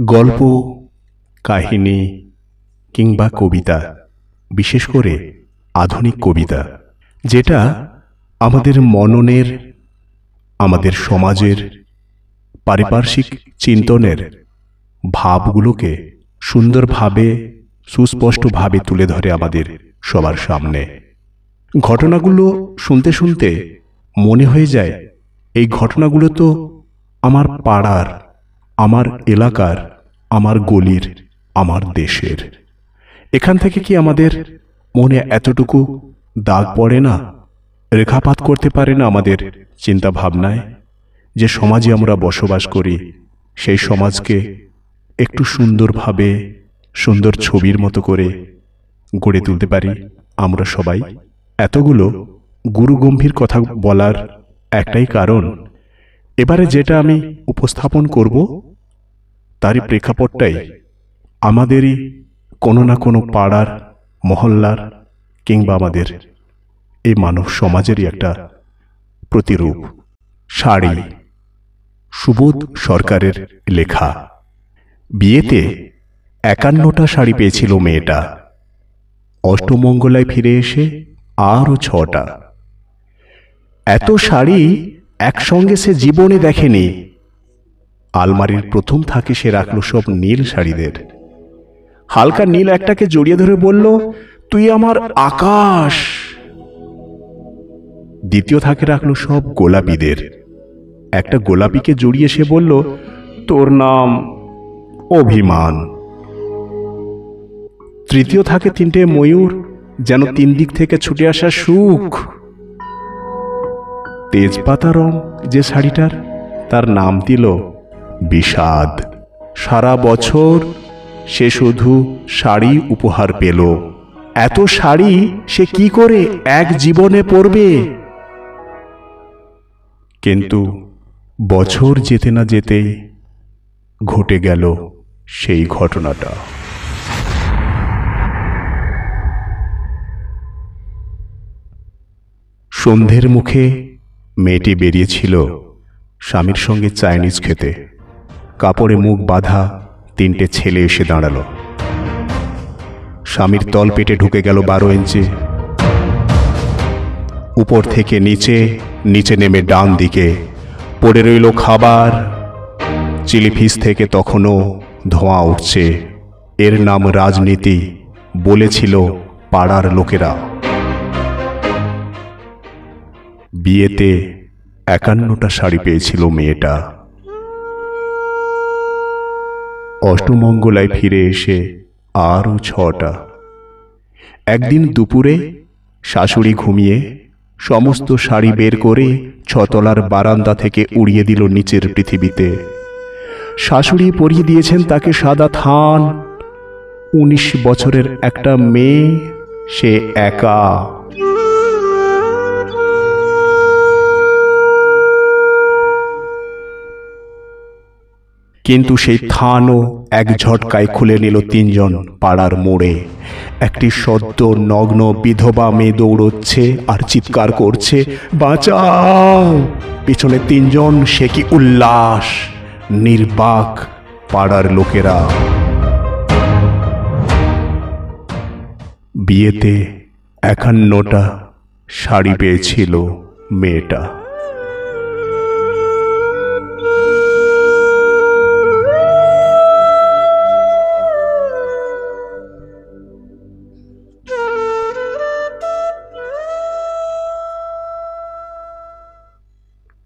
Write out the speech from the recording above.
গল্প, কাহিনী কিংবা কবিতা, বিশেষ করে আধুনিক কবিতা, যেটা আমাদের মননের, আমাদের সমাজের পারিপার্শ্বিক চিন্তনের ভাবগুলোকে সুন্দরভাবে, সুস্পষ্টভাবে তুলে ধরে আমাদের সবার সামনে। ঘটনাগুলো শুনতে শুনতে মনে হয়ে যায়, এই ঘটনাগুলো তো আমার পাড়ার আমার এলাকার, আমার গলির, আমার দেশের। এখান থেকে কি আমাদের মনে এতটুকু দাগ পড়ে না? রেখাপাত করতে পারে না আমাদের চিন্তা ভাবনায় যে সমাজে আমরা বসবাস করি, সেই সমাজকে একটু সুন্দরভাবে, সুন্দর ছবির মতো করে গড়ে তুলতে পারি আমরা সবাই? এতগুলো গুরুগম্ভীর কথা বলার একটাই কারণ। এবারে যেটা আমি উপস্থাপন করব তারই প্রেক্ষাপটটাই আমাদেরই কোনো না কোনো পাড়ার, মহল্লার কিংবা আমাদের এই মানব সমাজেরই একটা প্রতিরূপ শাড়ি। সুবোধ সরকারের লেখা। বিয়েতে একান্নটা শাড়ি পেয়েছিল মেয়েটা। অষ্টমঙ্গলায় ফিরে এসে আরও ছটা। এত শাড়ি একসঙ্গে সে জীবনে দেখেনি। আলমারির প্রথম থাকে সে রাখল সব নীল শাড়িদের। হালকা নীল একটাকে জড়িয়ে ধরে বলল, তুই আমার আকাশ! দ্বিতীয় থাকে রাখল সব গোলাপিদের। একটা গোলাপিকে জড়িয়ে সে বলল, তোর নাম অভিমান। তৃতীয় থাকে তিনটে ময়ূর যেন তিন দিক থেকে ছুটে আসা সুখ। তেজপাতা রং যে শাড়িটার, তার নাম দিল বিষাদ। সারা বছর সে শুধু শাড়ি উপহার পেল। এত শাড়ি সে কি করে এক জীবনে পরবে? কিন্তু বছর যেতে না যেতেই ঘটে গেল সেই ঘটনাটা। সন্ধ্যের মুখে মেয়েটি বেরিয়েছিল স্বামীর সঙ্গে চাইনিজ খেতে। কাপড়ে মুখ বাঁধা তিনটে ছেলে এসে দাঁড়াল। স্বামীর তল পেটে ঢুকে গেল বারো ইঞ্চি। উপর থেকে নিচে নিচে নেমে ডান দিকে পড়ে রইল খাবার। চিলি ফিস থেকে তখনও ধোঁয়া উঠছে। এর নাম রাজনীতি বলেছিল পাড়ার লোকেরা। বিয়েতে একান্নটা শাড়ি পেয়েছিল মেয়েটা। অষ্টমঙ্গলায় ফিরে এসে আরও ছটা। একদিন দুপুরে শাশুড়ি ঘুমিয়ে সমস্ত শাড়ি বের করে ছতলার বারান্দা থেকে উড়িয়ে দিল নিচের পৃথিবীতে। শাশুড়ি পরিয়ে দিয়েছেন তাকে সাদা থান। উনিশ বছরের একটা মেয়ে, সে একা। কিন্তু সেই থানও এক ঝটকায় খুলে নিল তিনজন পাড়ার মোড়ে। একটি সদ্য নগ্ন বিধবা মেয়ে দৌড়চ্ছে আর চিৎকার করছে, বাঁচাও! পিছনে তিনজন, সে কি উল্লাস? নির্বাক পাড়ার লোকেরা। বিয়েতে একান্নটা শাড়ি পেয়েছিল মেয়েটা।